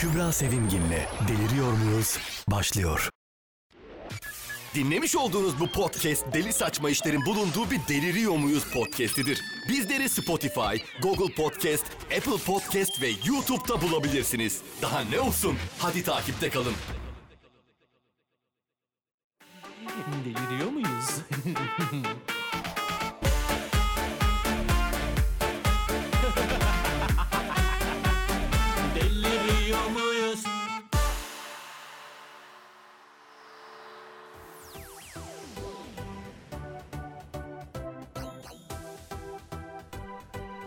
Kübra Sevimgin'le Deliriyor Muyuz? başlıyor. Dinlemiş olduğunuz bu podcast deli saçma işlerin bulunduğu bir Deliriyor Muyuz podcastidir. Bizleri Spotify, Google Podcast, Apple Podcast ve YouTube'da bulabilirsiniz. Daha ne olsun? Hadi takipte kalın. Deliriyor muyuz?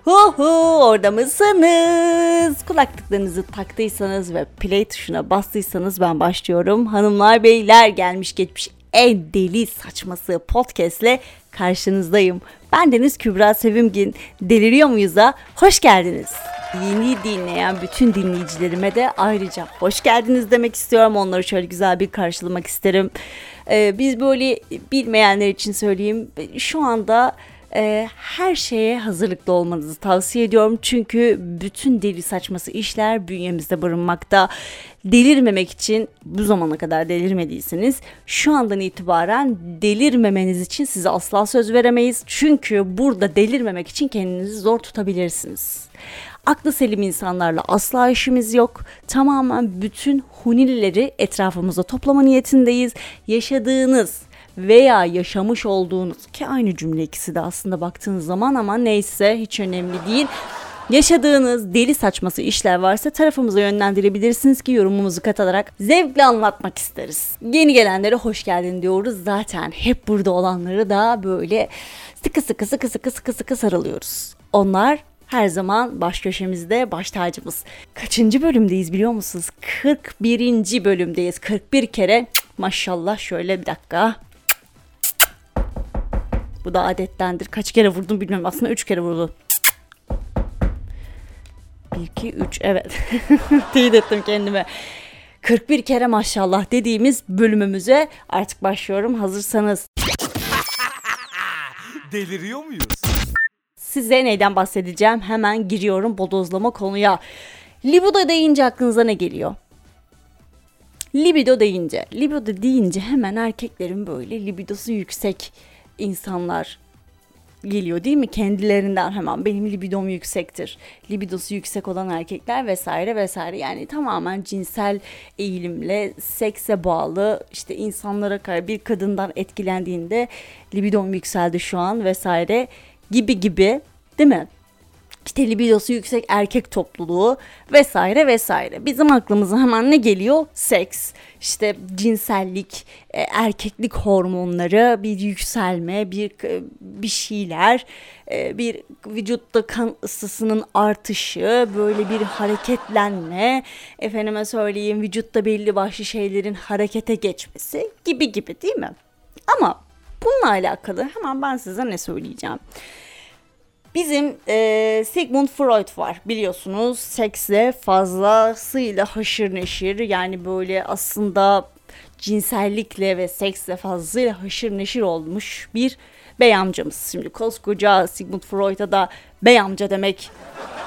Hu hu orada mısınız? Kulaklıklarınızı taktıysanız ve play tuşuna bastıysanız ben başlıyorum. Hanımlar beyler gelmiş geçmiş en deli saçması podcastle karşınızdayım. Ben Deniz Kübra Sevimgin. Deliriyor muyuz'a hoş geldiniz. Yeni dinleyen bütün dinleyicilerime de ayrıca hoş geldiniz demek istiyorum. Onları şöyle güzel bir karşılamak isterim. Ee, biz böyle bilmeyenler için söyleyeyim. Şu anda e, her şeye hazırlıklı olmanızı tavsiye ediyorum. Çünkü bütün deli saçması işler bünyemizde barınmakta. Delirmemek için bu zamana kadar delirmediyseniz şu andan itibaren delirmemeniz için size asla söz veremeyiz. Çünkü burada delirmemek için kendinizi zor tutabilirsiniz. Aklı selim insanlarla asla işimiz yok. Tamamen bütün hunileri etrafımıza toplama niyetindeyiz. Yaşadığınız veya yaşamış olduğunuz ki aynı cümle ikisi de aslında baktığınız zaman ama neyse hiç önemli değil. Yaşadığınız deli saçması işler varsa tarafımıza yönlendirebilirsiniz ki yorumumuzu katılarak zevkle anlatmak isteriz. Yeni gelenlere hoş geldin diyoruz. Zaten hep burada olanları da böyle sıkı sıkı sıkı sıkı sıkı sıkı sarılıyoruz. Onlar her zaman baş köşemizde baş tacımız. Kaçıncı bölümdeyiz biliyor musunuz? 41. bölümdeyiz. 41 kere maşallah şöyle bir dakika. Bu da adettendir. Kaç kere vurdum bilmiyorum. Aslında 3 kere vurdu. 1, 2, 3 evet. Teyit ettim kendime. 41 kere maşallah dediğimiz bölümümüze artık başlıyorum. Hazırsanız Deliriyor muyuz? Size neyden bahsedeceğim? Hemen giriyorum bodozlama konuya. Libido deyince aklınıza ne geliyor? Libido deyince, libido deyince hemen erkeklerin böyle libidosu yüksek insanlar geliyor değil mi? Kendilerinden hemen benim libidom yüksektir. Libidosu yüksek olan erkekler vesaire vesaire. Yani tamamen cinsel eğilimle sekse bağlı işte insanlara karşı bir kadından etkilendiğinde libidom yükseldi şu an vesaire gibi gibi değil mi? İşte libidosu yüksek erkek topluluğu vesaire vesaire. Bizim aklımıza hemen ne geliyor? Seks, işte cinsellik, e, erkeklik hormonları, bir yükselme, bir e, bir şeyler, e, bir vücutta kan ısısının artışı, böyle bir hareketlenme, efendime söyleyeyim vücutta belli başlı şeylerin harekete geçmesi gibi gibi değil mi? Ama bununla alakalı hemen ben size ne söyleyeceğim? Bizim e, Sigmund Freud var biliyorsunuz seksle fazlasıyla haşır neşir yani böyle aslında cinsellikle ve seksle fazlasıyla haşır neşir olmuş bir bey amcamız. Şimdi koskoca Sigmund Freud'a da bey amca demek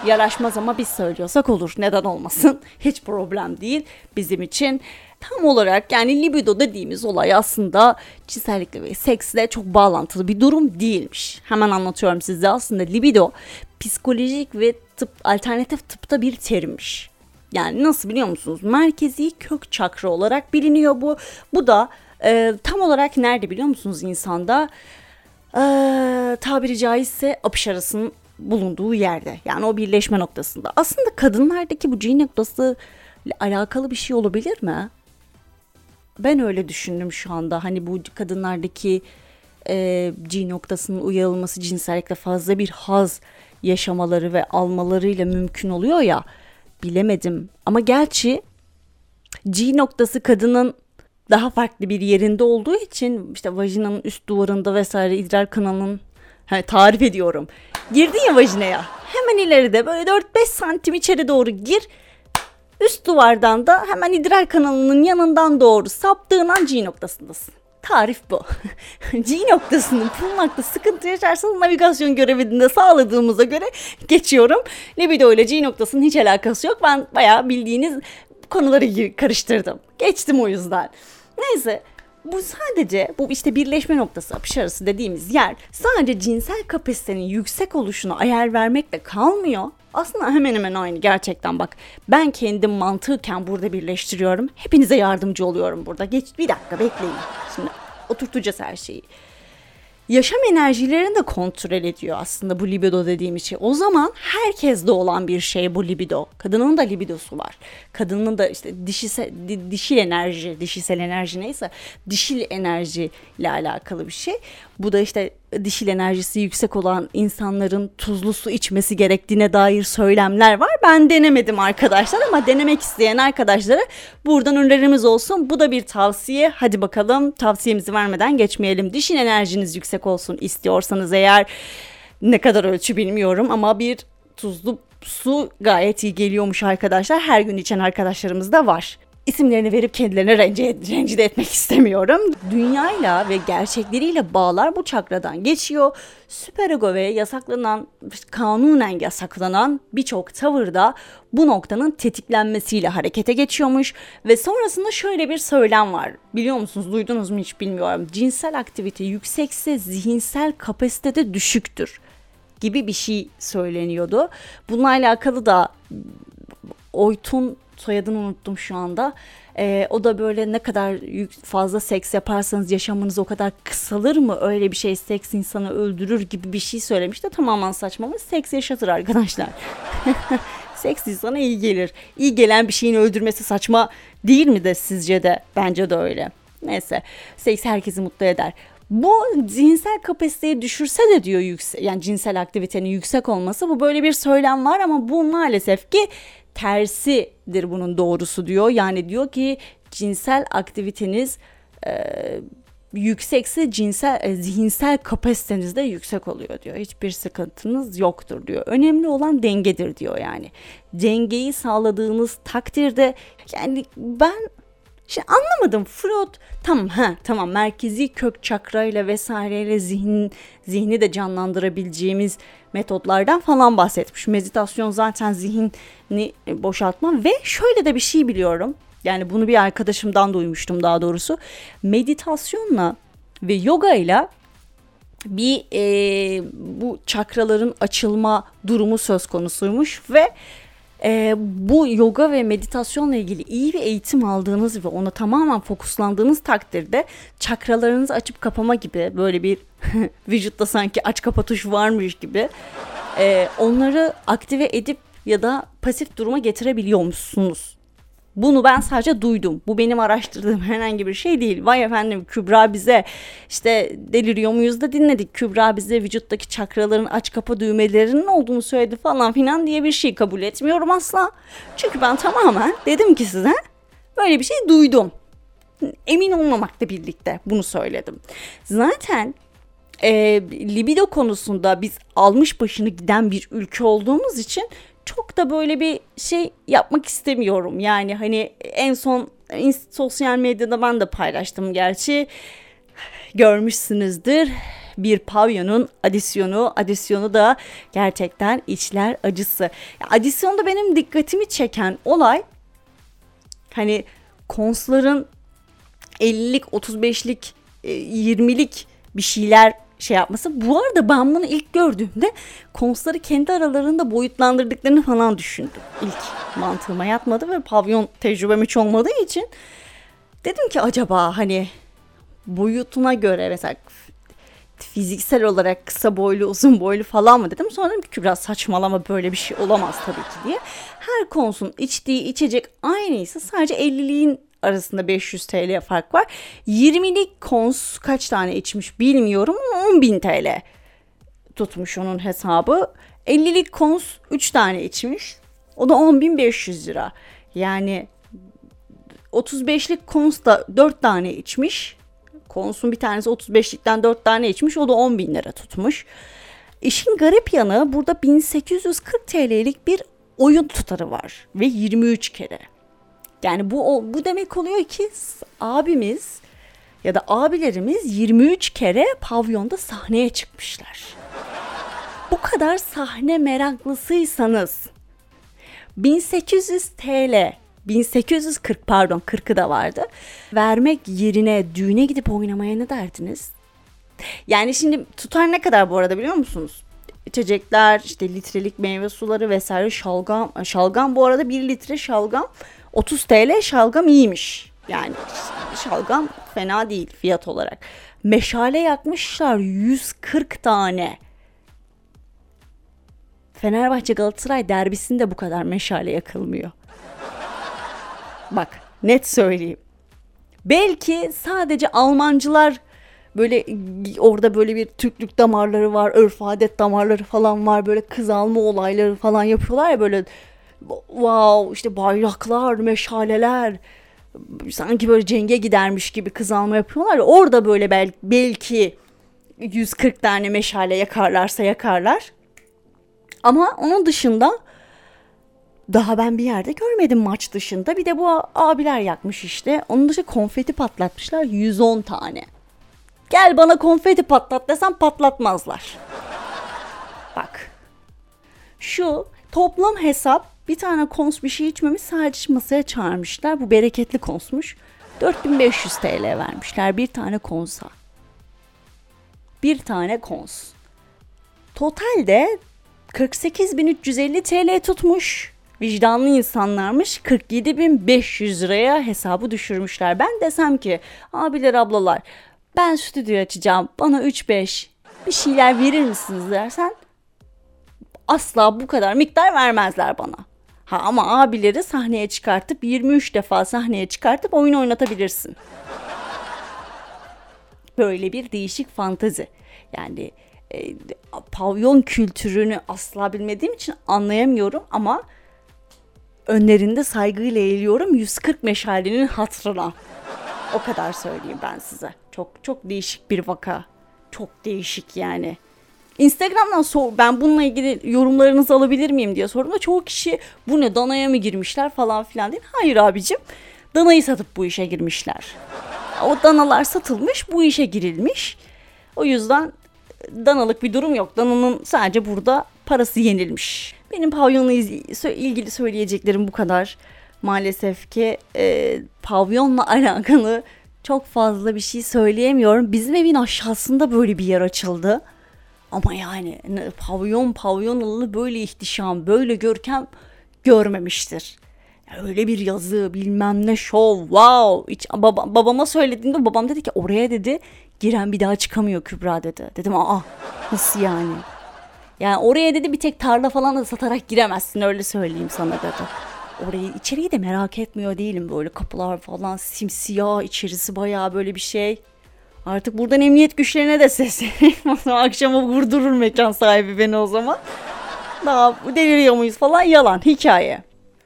yaraşmaz ama biz söylüyorsak olur. Neden olmasın? Hiç problem değil bizim için. Tam olarak yani libido dediğimiz olay aslında cinsellikle ve seksle çok bağlantılı bir durum değilmiş. Hemen anlatıyorum size aslında libido psikolojik ve tıp alternatif tıpta bir terimmiş. Yani nasıl biliyor musunuz? Merkezi kök çakra olarak biliniyor bu. Bu da e, tam olarak nerede biliyor musunuz insanda? E, tabiri caizse apış arasının bulunduğu yerde. Yani o birleşme noktasında. Aslında kadınlardaki bu G noktası ile alakalı bir şey olabilir mi? Ben öyle düşündüm şu anda. Hani bu kadınlardaki e, G noktasının uyarılması cinsellikle fazla bir haz yaşamaları ve almalarıyla mümkün oluyor ya. Bilemedim. Ama gerçi G noktası kadının daha farklı bir yerinde olduğu için işte vajinanın üst duvarında vesaire idrar kanalının he, tarif ediyorum. Girdin ya vajinaya. Hemen ileride böyle 4-5 santim içeri doğru gir. Üst duvardan da hemen idrar kanalının yanından doğru saptığın an G noktasındasın. Tarif bu. G noktasını bulmakta sıkıntı yaşarsanız navigasyon görevinde sağladığımıza göre geçiyorum. Libido ile G noktasının hiç alakası yok. Ben bayağı bildiğiniz konuları karıştırdım. Geçtim o yüzden. Neyse bu sadece bu işte birleşme noktası apış arası dediğimiz yer sadece cinsel kapasitenin yüksek oluşuna ayar vermekle kalmıyor. Aslında hemen hemen aynı gerçekten bak. Ben kendim mantıken burada birleştiriyorum. Hepinize yardımcı oluyorum burada. Geç bir dakika bekleyin. Şimdi oturtacağız her şeyi yaşam enerjilerini de kontrol ediyor aslında bu libido dediğimiz şey. O zaman herkeste olan bir şey bu libido. Kadının da libidosu var. Kadının da işte dişisel, di- dişil enerji, dişisel enerji neyse dişil enerji ile alakalı bir şey. Bu da işte dişil enerjisi yüksek olan insanların tuzlu su içmesi gerektiğine dair söylemler var. Ben denemedim arkadaşlar ama denemek isteyen arkadaşlara buradan önerimiz olsun. Bu da bir tavsiye. Hadi bakalım tavsiyemizi vermeden geçmeyelim. Dişil enerjiniz yüksek olsun istiyorsanız eğer ne kadar ölçü bilmiyorum ama bir tuzlu su gayet iyi geliyormuş arkadaşlar. Her gün içen arkadaşlarımız da var. İsimlerini verip kendilerine rence, rencide etmek istemiyorum. Dünyayla ve gerçekleriyle bağlar bu çakradan geçiyor. Süperego ve yasaklanan, kanunen yasaklanan birçok tavırda bu noktanın tetiklenmesiyle harekete geçiyormuş. Ve sonrasında şöyle bir söylem var. Biliyor musunuz, duydunuz mu hiç bilmiyorum. Cinsel aktivite yüksekse zihinsel kapasite de düşüktür gibi bir şey söyleniyordu. Bununla alakalı da Oytun soyadını unuttum şu anda. Ee, o da böyle ne kadar fazla seks yaparsanız yaşamınız o kadar kısalır mı? Öyle bir şey seks insanı öldürür gibi bir şey söylemişti. Tamamen saçma seks yaşatır arkadaşlar. seks insana iyi gelir. İyi gelen bir şeyin öldürmesi saçma değil mi de sizce de? Bence de öyle. Neyse seks herkesi mutlu eder. Bu cinsel kapasiteyi düşürse de diyor yüksek yani cinsel aktivitenin yüksek olması bu böyle bir söylem var ama bu maalesef ki tersidir bunun doğrusu diyor. Yani diyor ki cinsel aktiviteniz e, yüksekse cinsel e, zihinsel kapasiteniz de yüksek oluyor diyor. Hiçbir sıkıntınız yoktur diyor. Önemli olan dengedir diyor yani. Dengeyi sağladığınız takdirde yani ben şey anlamadım. Freud tamam ha tamam merkezi kök çakrayla vesaireyle zihin zihni de canlandırabileceğimiz metotlardan falan bahsetmiş. Meditasyon zaten zihni boşaltma ve şöyle de bir şey biliyorum. Yani bunu bir arkadaşımdan duymuştum daha doğrusu. Meditasyonla ve yoga ile bir e, bu çakraların açılma durumu söz konusuymuş ve e, bu yoga ve meditasyonla ilgili iyi bir eğitim aldığınız ve ona tamamen fokuslandığınız takdirde çakralarınızı açıp kapama gibi böyle bir vücutta sanki aç kapa tuşu varmış gibi e, onları aktive edip ya da pasif duruma getirebiliyormuşsunuz. Bunu ben sadece duydum. Bu benim araştırdığım herhangi bir şey değil. Vay efendim Kübra bize işte deliriyor muyuz da dinledik. Kübra bize vücuttaki çakraların aç kapa düğmelerinin olduğunu söyledi falan filan diye bir şey kabul etmiyorum asla. Çünkü ben tamamen dedim ki size böyle bir şey duydum. Emin olmamakla birlikte bunu söyledim. Zaten e, libido konusunda biz almış başını giden bir ülke olduğumuz için çok da böyle bir şey yapmak istemiyorum. Yani hani en son sosyal medyada ben de paylaştım gerçi. Görmüşsünüzdür. Bir pavyonun adisyonu, adisyonu da gerçekten içler acısı. Adisyonda benim dikkatimi çeken olay hani konsların 50'lik, 35'lik, e, 20'lik bir şeyler şey yapması. Bu arada ben bunu ilk gördüğümde konsları kendi aralarında boyutlandırdıklarını falan düşündüm. İlk mantığıma yatmadı ve pavyon tecrübem hiç olmadığı için dedim ki acaba hani boyutuna göre mesela fiziksel olarak kısa boylu uzun boylu falan mı dedim. Sonra dedim ki Kübra saçmalama böyle bir şey olamaz tabii ki diye. Her konsun içtiği içecek aynıysa sadece 50'liğin arasında 500 TL fark var. 20'lik kons kaç tane içmiş bilmiyorum ama 10.000 TL tutmuş onun hesabı. 50'lik kons 3 tane içmiş. O da 10.500 lira. Yani 35'lik kons da 4 tane içmiş. Konsun bir tanesi 35'likten 4 tane içmiş. O da 10 bin lira tutmuş. İşin garip yanı burada 1840 TL'lik bir oyun tutarı var. Ve 23 kere. Yani bu, bu demek oluyor ki abimiz ya da abilerimiz 23 kere pavyonda sahneye çıkmışlar. Bu kadar sahne meraklısıysanız 1800 TL 1840 pardon 40'ı da vardı. Vermek yerine düğüne gidip oynamaya ne derdiniz? Yani şimdi tutar ne kadar bu arada biliyor musunuz? İçecekler, işte litrelik meyve suları vesaire şalgam. Şalgam bu arada 1 litre şalgam 30 TL şalgam iyiymiş. Yani şalgam fena değil fiyat olarak. Meşale yakmışlar 140 tane. Fenerbahçe Galatasaray derbisinde bu kadar meşale yakılmıyor. Bak net söyleyeyim. Belki sadece Almancılar böyle orada böyle bir Türklük damarları var, örf adet damarları falan var. Böyle kız alma olayları falan yapıyorlar ya böyle wow işte bayraklar, meşaleler sanki böyle cenge gidermiş gibi kız alma yapıyorlar ya orada böyle bel belki 140 tane meşale yakarlarsa yakarlar. Ama onun dışında daha ben bir yerde görmedim maç dışında. Bir de bu abiler yakmış işte. Onun dışında konfeti patlatmışlar 110 tane. Gel bana konfeti patlat desem patlatmazlar. Bak. Şu toplam hesap bir tane kons bir şey içmemiş sadece masaya çağırmışlar. Bu bereketli konsmuş. 4500 TL vermişler bir tane konsa. Bir tane kons. Totalde 48.350 TL tutmuş. Vicdanlı insanlarmış 47.500 liraya hesabı düşürmüşler. Ben desem ki abiler ablalar ben stüdyo açacağım bana 3-5 bir şeyler verir misiniz dersen asla bu kadar miktar vermezler bana. Ha ama abileri sahneye çıkartıp 23 defa sahneye çıkartıp oyun oynatabilirsin. Böyle bir değişik fantazi. Yani e, pavyon kültürünü asla bilmediğim için anlayamıyorum ama önlerinde saygıyla eğiliyorum 140 meşalenin hatırına. O kadar söyleyeyim ben size. Çok çok değişik bir vaka. Çok değişik yani. Instagram'dan sor, ben bununla ilgili yorumlarınızı alabilir miyim diye sordum da çoğu kişi bu ne danaya mı girmişler falan filan değil. Hayır abicim danayı satıp bu işe girmişler. O danalar satılmış bu işe girilmiş. O yüzden danalık bir durum yok. Dananın sadece burada parası yenilmiş. Benim pavyonla ilgili söyleyeceklerim bu kadar. Maalesef ki e, pavyonla alakalı çok fazla bir şey söyleyemiyorum. Bizim evin aşağısında böyle bir yer açıldı. Ama yani pavyon pavyon alanı böyle ihtişam, böyle görkem görmemiştir. öyle bir yazı, bilmem ne şov, wow. Hiç, baba, babama söylediğimde babam dedi ki oraya dedi giren bir daha çıkamıyor Kübra dedi. Dedim aa nasıl yani? Yani oraya dedi bir tek tarla falan da satarak giremezsin öyle söyleyeyim sana dedi. Orayı içeriği de merak etmiyor değilim böyle kapılar falan simsiyah içerisi bayağı böyle bir şey. Artık buradan emniyet güçlerine de sesleneyim. Akşama vurdurur mekan sahibi beni o zaman. Daha deliriyor muyuz falan yalan hikaye.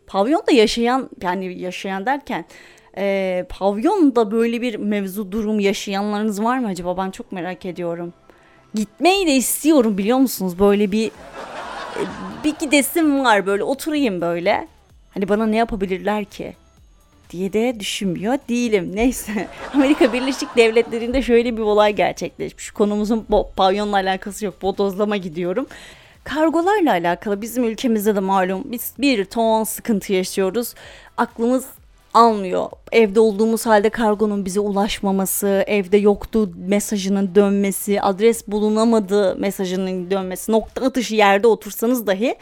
Pavyonda yaşayan yani yaşayan derken e, pavyonda böyle bir mevzu durum yaşayanlarınız var mı acaba ben çok merak ediyorum. Gitmeyi de istiyorum biliyor musunuz böyle bir e, bir gidesim var böyle oturayım böyle. Hani bana ne yapabilirler ki? diye de düşünmüyor değilim. Neyse Amerika Birleşik Devletleri'nde şöyle bir olay gerçekleşmiş. Konumuzun pavyonla alakası yok. Bodozlama gidiyorum. Kargolarla alakalı bizim ülkemizde de malum biz bir ton sıkıntı yaşıyoruz. Aklımız almıyor. Evde olduğumuz halde kargonun bize ulaşmaması, evde yoktu mesajının dönmesi, adres bulunamadı mesajının dönmesi, nokta atışı yerde otursanız dahi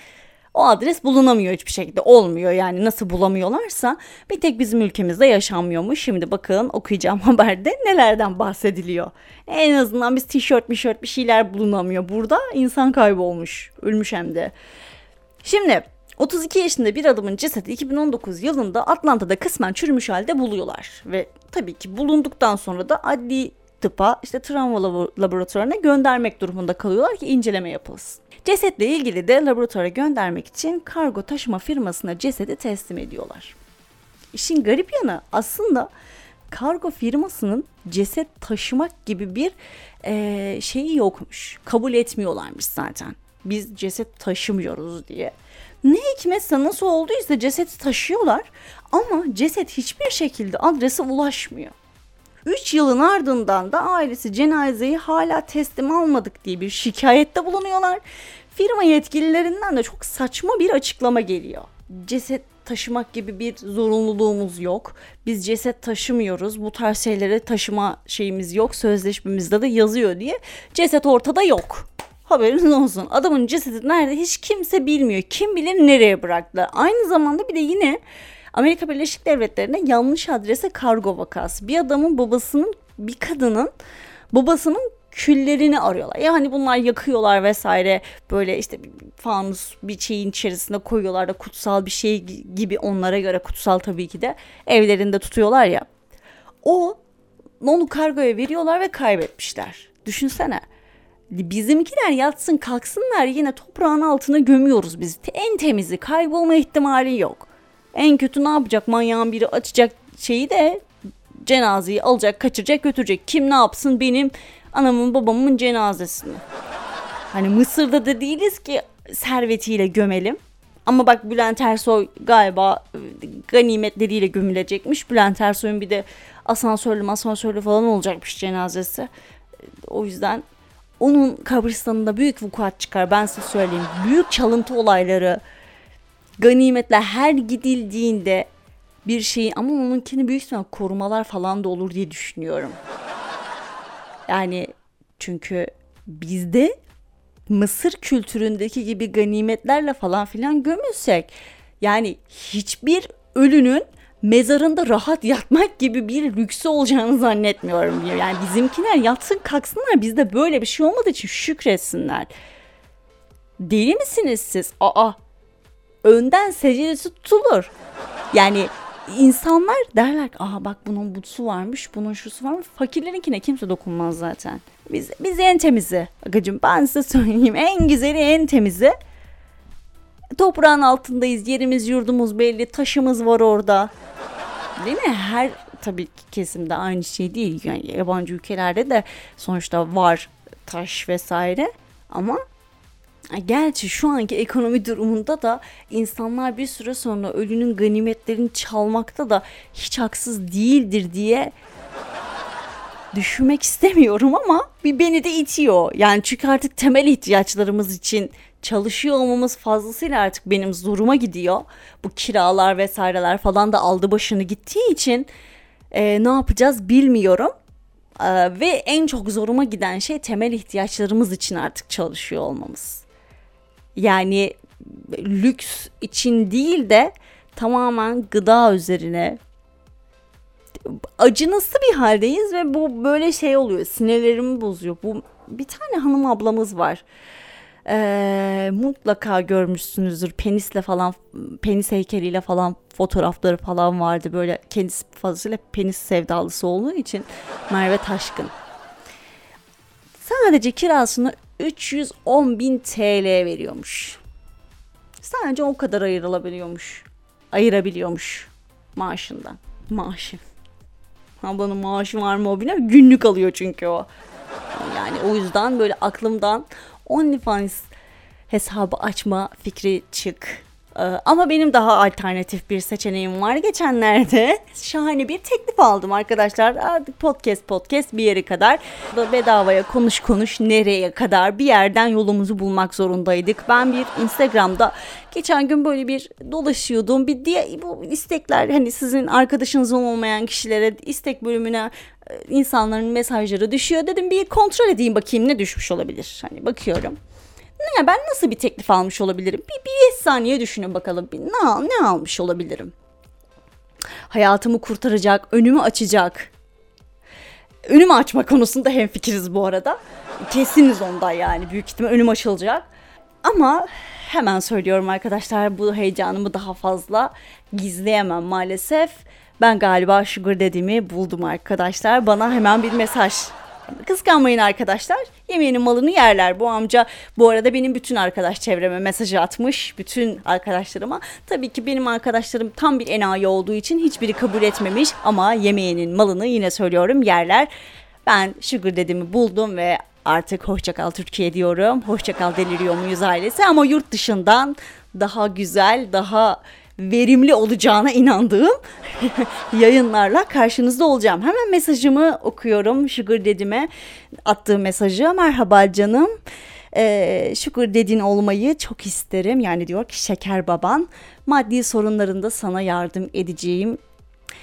o adres bulunamıyor hiçbir şekilde olmuyor yani nasıl bulamıyorlarsa bir tek bizim ülkemizde yaşanmıyormuş. Şimdi bakın okuyacağım haberde nelerden bahsediliyor. En azından biz tişört mişört bir şeyler bulunamıyor. Burada insan kaybolmuş ölmüş hem de. Şimdi 32 yaşında bir adamın cesedi 2019 yılında Atlanta'da kısmen çürümüş halde buluyorlar. Ve tabii ki bulunduktan sonra da adli tıpa işte travma laboratuvarına göndermek durumunda kalıyorlar ki inceleme yapılsın. Cesetle ilgili de laboratuvara göndermek için kargo taşıma firmasına cesedi teslim ediyorlar. İşin garip yanı aslında kargo firmasının ceset taşımak gibi bir e, şeyi yokmuş. Kabul etmiyorlarmış zaten. Biz ceset taşımıyoruz diye. Ne hikmetse nasıl olduysa cesedi taşıyorlar ama ceset hiçbir şekilde adrese ulaşmıyor. 3 yılın ardından da ailesi cenazeyi hala teslim almadık diye bir şikayette bulunuyorlar. Firma yetkililerinden de çok saçma bir açıklama geliyor. Ceset taşımak gibi bir zorunluluğumuz yok. Biz ceset taşımıyoruz. Bu tarz şeyleri taşıma şeyimiz yok. Sözleşmemizde de yazıyor diye. Ceset ortada yok. Haberiniz olsun. Adamın cesedi nerede hiç kimse bilmiyor. Kim bilir nereye bıraktılar. Aynı zamanda bir de yine Amerika Birleşik Devletleri'ne yanlış adrese kargo vakası. Bir adamın babasının bir kadının babasının küllerini arıyorlar. Yani bunlar yakıyorlar vesaire böyle işte bir fanus bir şeyin içerisinde koyuyorlar da kutsal bir şey gibi onlara göre kutsal tabii ki de evlerinde tutuyorlar ya. O onu kargoya veriyorlar ve kaybetmişler. Düşünsene. Bizimkiler yatsın kalksınlar yine toprağın altına gömüyoruz biz. En temizi kaybolma ihtimali yok. En kötü ne yapacak manyağın biri açacak şeyi de cenazeyi alacak kaçıracak götürecek. Kim ne yapsın benim anamın babamın cenazesini. Hani Mısır'da da değiliz ki servetiyle gömelim. Ama bak Bülent Ersoy galiba e, ganimetleriyle gömülecekmiş. Bülent Ersoy'un bir de asansörlü asansörlü falan olacakmış cenazesi. O yüzden onun kabristanında büyük vukuat çıkar ben size söyleyeyim. Büyük çalıntı olayları, ganimetler her gidildiğinde bir şeyi ama onunkini büyük ihtimal korumalar falan da olur diye düşünüyorum. Yani çünkü bizde Mısır kültüründeki gibi ganimetlerle falan filan gömülsek yani hiçbir ölünün mezarında rahat yatmak gibi bir lüksü olacağını zannetmiyorum. Yani bizimkiler yatsın kalksınlar bizde böyle bir şey olmadığı için şükretsinler. Deli misiniz siz? Aa önden secdesi tutulur. Yani insanlar derler ki aha bak bunun butsu varmış, bunun şusu varmış. Fakirlerinkine kimse dokunmaz zaten. Biz, biz en temizi. Agacım ben size söyleyeyim en güzeli en temizi. Toprağın altındayız. Yerimiz yurdumuz belli. Taşımız var orada. Değil mi? Her tabii ki kesimde aynı şey değil. Yani yabancı ülkelerde de sonuçta var taş vesaire. Ama Gerçi şu anki ekonomi durumunda da insanlar bir süre sonra ölünün ganimetlerini çalmakta da hiç haksız değildir diye düşünmek istemiyorum ama bir beni de itiyor. Yani çünkü artık temel ihtiyaçlarımız için çalışıyor olmamız fazlasıyla artık benim zoruma gidiyor. Bu kiralar vesaireler falan da aldı başını gittiği için e, ne yapacağız bilmiyorum. E, ve en çok zoruma giden şey temel ihtiyaçlarımız için artık çalışıyor olmamız. Yani lüks için değil de tamamen gıda üzerine acınası bir haldeyiz ve bu böyle şey oluyor sinirlerimi bozuyor. Bu bir tane hanım ablamız var. Ee, mutlaka görmüşsünüzdür penisle falan penis heykeliyle falan fotoğrafları falan vardı böyle kendisi fazlasıyla penis sevdalısı olduğu için Merve Taşkın sadece kirasını 310 bin TL veriyormuş. Sadece o kadar ayrılabiliyormuş. Ayırabiliyormuş maaşından. Maaşı. Ablanın maaşı var mı o bilmiyorum. Günlük alıyor çünkü o. Yani o yüzden böyle aklımdan OnlyFans hesabı açma fikri çık. Ee, ama benim daha alternatif bir seçeneğim var. Geçenlerde şahane bir teklif aldım arkadaşlar. Podcast podcast bir yere kadar. Bedavaya konuş konuş nereye kadar bir yerden yolumuzu bulmak zorundaydık. Ben bir Instagram'da geçen gün böyle bir dolaşıyordum. Bir diye bu istekler hani sizin arkadaşınız olmayan kişilere istek bölümüne e, insanların mesajları düşüyor. Dedim bir kontrol edeyim bakayım ne düşmüş olabilir. Hani bakıyorum ne ben nasıl bir teklif almış olabilirim? Bir, bir saniye düşünün bakalım. Bir, ne, ne almış olabilirim? Hayatımı kurtaracak, önümü açacak. Önümü açma konusunda hemfikiriz bu arada. Kesiniz onda yani büyük ihtimal önüm açılacak. Ama hemen söylüyorum arkadaşlar bu heyecanımı daha fazla gizleyemem maalesef. Ben galiba Sugar dediğimi buldum arkadaşlar. Bana hemen bir mesaj Kıskanmayın arkadaşlar. Yemeğinin malını yerler. Bu amca bu arada benim bütün arkadaş çevreme mesajı atmış. Bütün arkadaşlarıma. Tabii ki benim arkadaşlarım tam bir enayi olduğu için hiçbiri kabul etmemiş. Ama yemeğinin malını yine söylüyorum yerler. Ben Sugar dediğimi buldum ve artık hoşçakal Türkiye diyorum. Hoşçakal deliriyor muyuz ailesi ama yurt dışından daha güzel, daha verimli olacağına inandığım yayınlarla karşınızda olacağım. Hemen mesajımı okuyorum Sugar Dedim'e attığım mesajı. Merhaba canım. Ee, şükür dedin olmayı çok isterim. Yani diyor ki şeker baban maddi sorunlarında sana yardım edeceğim.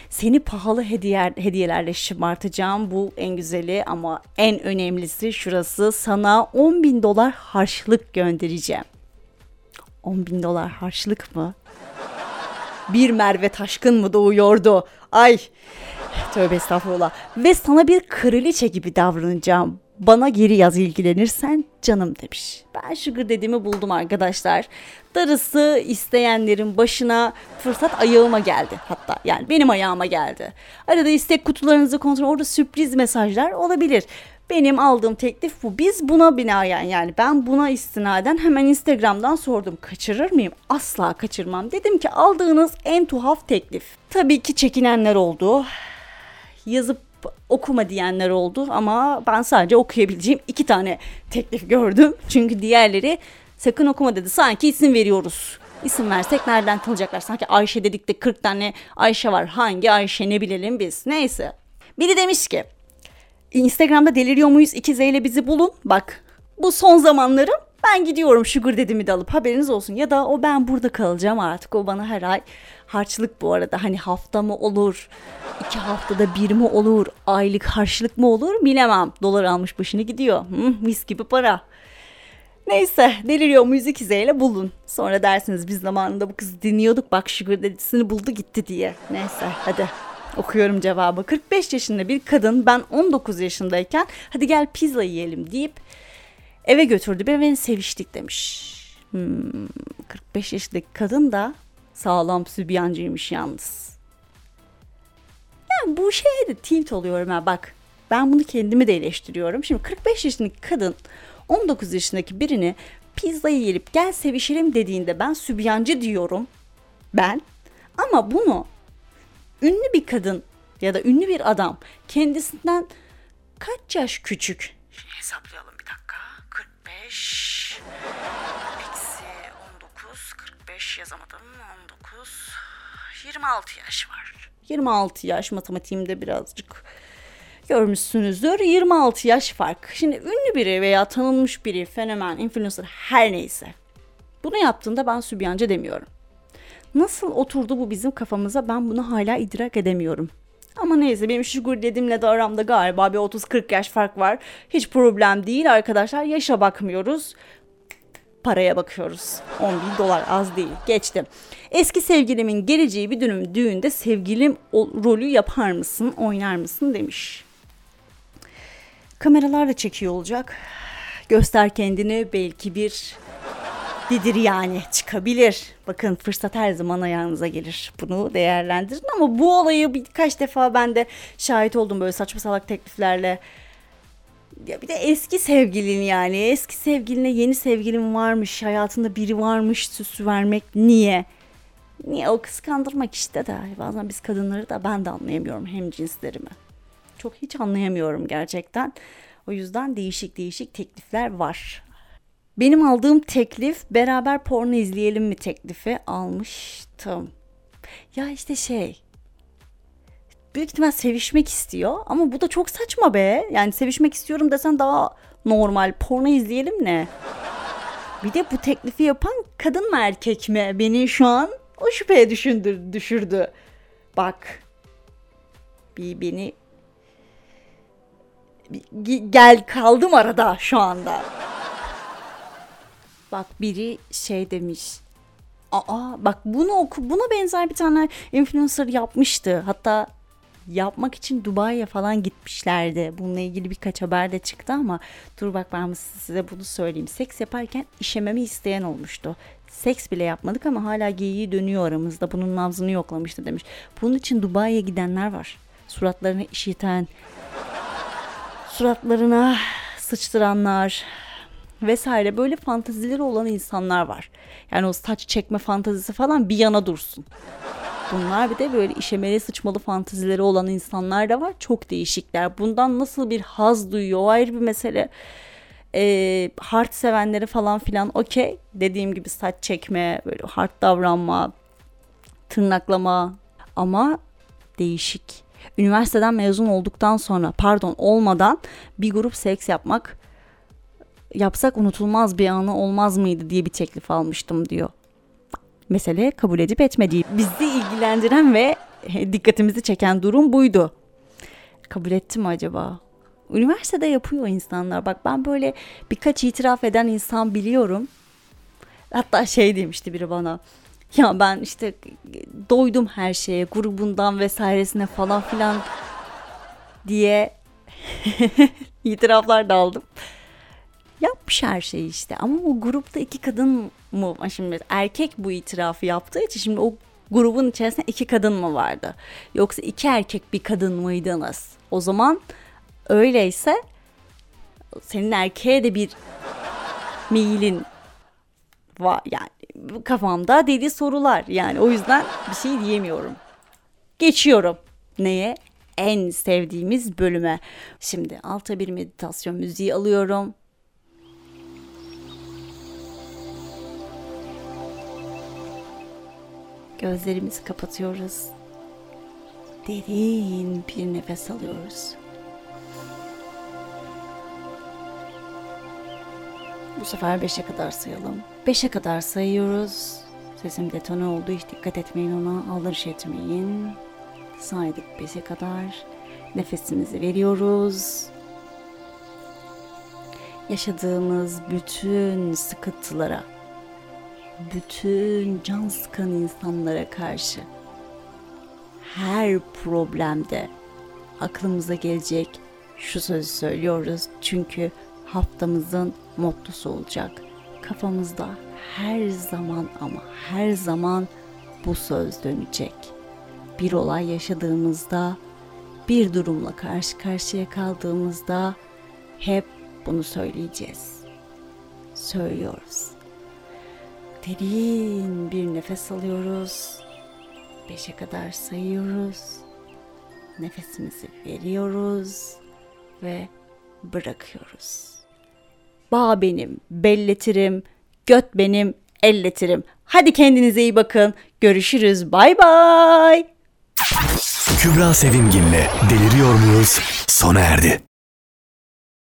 Seni pahalı hediye, hediyelerle şımartacağım. Bu en güzeli ama en önemlisi şurası. Sana 10 bin dolar harçlık göndereceğim. 10 bin dolar harçlık mı? Bir Merve Taşkın mı doğuyordu? Ay tövbe estağfurullah. Ve sana bir kraliçe gibi davranacağım. Bana geri yaz ilgilenirsen canım demiş. Ben sugar dediğimi buldum arkadaşlar. Darısı isteyenlerin başına fırsat ayağıma geldi hatta. Yani benim ayağıma geldi. Arada istek kutularınızı kontrol orada sürpriz mesajlar olabilir. Benim aldığım teklif bu. Biz buna binaen yani ben buna istinaden hemen Instagram'dan sordum. Kaçırır mıyım? Asla kaçırmam. Dedim ki aldığınız en tuhaf teklif. Tabii ki çekinenler oldu. Yazıp okuma diyenler oldu ama ben sadece okuyabileceğim iki tane teklif gördüm. Çünkü diğerleri sakın okuma dedi. Sanki isim veriyoruz. İsim versek nereden tanıyacaklar? Sanki Ayşe dedik de 40 tane Ayşe var. Hangi Ayşe ne bilelim biz. Neyse. Biri demiş ki Instagram'da deliriyor muyuz 2Z ile bizi bulun. Bak bu son zamanlarım ben gidiyorum sugar dedimi de alıp haberiniz olsun. Ya da o ben burada kalacağım artık o bana her ay harçlık bu arada hani hafta mı olur iki haftada bir mi olur aylık harçlık mı olur bilemem. Dolar almış başını gidiyor Hı, mis gibi para. Neyse deliriyor 2Z ile bulun. Sonra dersiniz biz zamanında bu kızı dinliyorduk bak sugar dedisini buldu gitti diye. Neyse hadi okuyorum cevabı. 45 yaşında bir kadın ben 19 yaşındayken hadi gel pizza yiyelim deyip eve götürdü beni ve seviştik demiş. Hmm, 45 yaşındaki kadın da sağlam sübyancıymış yalnız. Yani bu şeye de tilt oluyorum ha bak. Ben bunu kendimi de eleştiriyorum. Şimdi 45 yaşındaki kadın 19 yaşındaki birini pizza yiyelim gel sevişelim dediğinde ben sübyancı diyorum. Ben. Ama bunu ünlü bir kadın ya da ünlü bir adam kendisinden kaç yaş küçük? Şimdi hesaplayalım bir dakika. 45 eksi 19 45 yazamadım 19 26 yaş var. 26 yaş matematiğimde birazcık görmüşsünüzdür. 26 yaş fark. Şimdi ünlü biri veya tanınmış biri, fenomen, influencer her neyse. Bunu yaptığında ben sübyancı demiyorum. Nasıl oturdu bu bizim kafamıza ben bunu hala idrak edemiyorum. Ama neyse benim sugar dedimle de aramda galiba bir 30-40 yaş fark var. Hiç problem değil arkadaşlar. Yaşa bakmıyoruz. Paraya bakıyoruz. 10 bin dolar az değil. Geçtim. Eski sevgilimin geleceği bir dönüm düğünde sevgilim rolü yapar mısın, oynar mısın demiş. Kameralar da çekiyor olacak. Göster kendini belki bir Didir yani çıkabilir. Bakın fırsat her zaman ayağınıza gelir. Bunu değerlendirin ama bu olayı birkaç defa ben de şahit oldum böyle saçma salak tekliflerle. Ya bir de eski sevgilin yani eski sevgiline yeni sevgilin varmış hayatında biri varmış süsü vermek niye? Niye o kıskandırmak işte de bazen biz kadınları da ben de anlayamıyorum hem cinslerimi. Çok hiç anlayamıyorum gerçekten. O yüzden değişik değişik teklifler var. Benim aldığım teklif beraber porno izleyelim mi teklifi almıştım. Ya işte şey büyük ihtimal sevişmek istiyor ama bu da çok saçma be. Yani sevişmek istiyorum desen daha normal porno izleyelim ne? Bir de bu teklifi yapan kadın mı erkek mi? Beni şu an o şüpheye düşündür, düşürdü. Bak bir beni bir, gel kaldım arada şu anda. Bak biri şey demiş. Aa bak bunu oku buna benzer bir tane influencer yapmıştı. Hatta yapmak için Dubai'ye falan gitmişlerdi. Bununla ilgili birkaç haber de çıktı ama dur bak ben size bunu söyleyeyim. Seks yaparken işememi isteyen olmuştu. Seks bile yapmadık ama hala geyiği dönüyor aramızda. Bunun nabzını yoklamıştı demiş. Bunun için Dubai'ye gidenler var. Suratlarını işiten, suratlarına sıçtıranlar, vesaire böyle fantazileri olan insanlar var. Yani o saç çekme fantazisi falan bir yana dursun. Bunlar bir de böyle işemeli sıçmalı fantazileri olan insanlar da var. Çok değişikler. Bundan nasıl bir haz duyuyor o ayrı bir mesele. Ee, hard sevenleri falan filan okey. Dediğim gibi saç çekme, böyle hard davranma, tırnaklama ama değişik. Üniversiteden mezun olduktan sonra pardon olmadan bir grup seks yapmak yapsak unutulmaz bir anı olmaz mıydı diye bir teklif almıştım diyor. Mesele kabul edip etmediği. Bizi ilgilendiren ve dikkatimizi çeken durum buydu. Kabul etti mi acaba? Üniversitede yapıyor insanlar. Bak ben böyle birkaç itiraf eden insan biliyorum. Hatta şey demişti biri bana. Ya ben işte doydum her şeye, grubundan vesairesine falan filan diye itiraflar da aldım. Yapmış her şeyi işte ama o grupta iki kadın mı şimdi erkek bu itirafı yaptığı için şimdi o grubun içerisinde iki kadın mı vardı? Yoksa iki erkek bir kadın mıydınız? O zaman öyleyse senin erkeğe de bir meyilin var yani kafamda deli sorular yani o yüzden bir şey diyemiyorum. Geçiyorum. Neye? En sevdiğimiz bölüme. Şimdi alta bir meditasyon müziği alıyorum. Gözlerimizi kapatıyoruz. Derin bir nefes alıyoruz. Bu sefer 5'e kadar sayalım. 5'e kadar sayıyoruz. Sesim detone oldu. Hiç dikkat etmeyin ona. Aldırış etmeyin. Saydık 5'e kadar. Nefesimizi veriyoruz. Yaşadığımız bütün sıkıntılara, bütün can sıkan insanlara karşı her problemde aklımıza gelecek şu sözü söylüyoruz. Çünkü haftamızın mottosu olacak. Kafamızda her zaman ama her zaman bu söz dönecek. Bir olay yaşadığımızda, bir durumla karşı karşıya kaldığımızda hep bunu söyleyeceğiz. Söylüyoruz. Derin bir nefes alıyoruz. Beşe kadar sayıyoruz. Nefesimizi veriyoruz ve bırakıyoruz. Bağ benim, belletirim, göt benim, elletirim. Hadi kendinize iyi bakın. Görüşürüz. Bay bay. Kübra Sevimgin'le Deliriyor Muyuz sona erdi.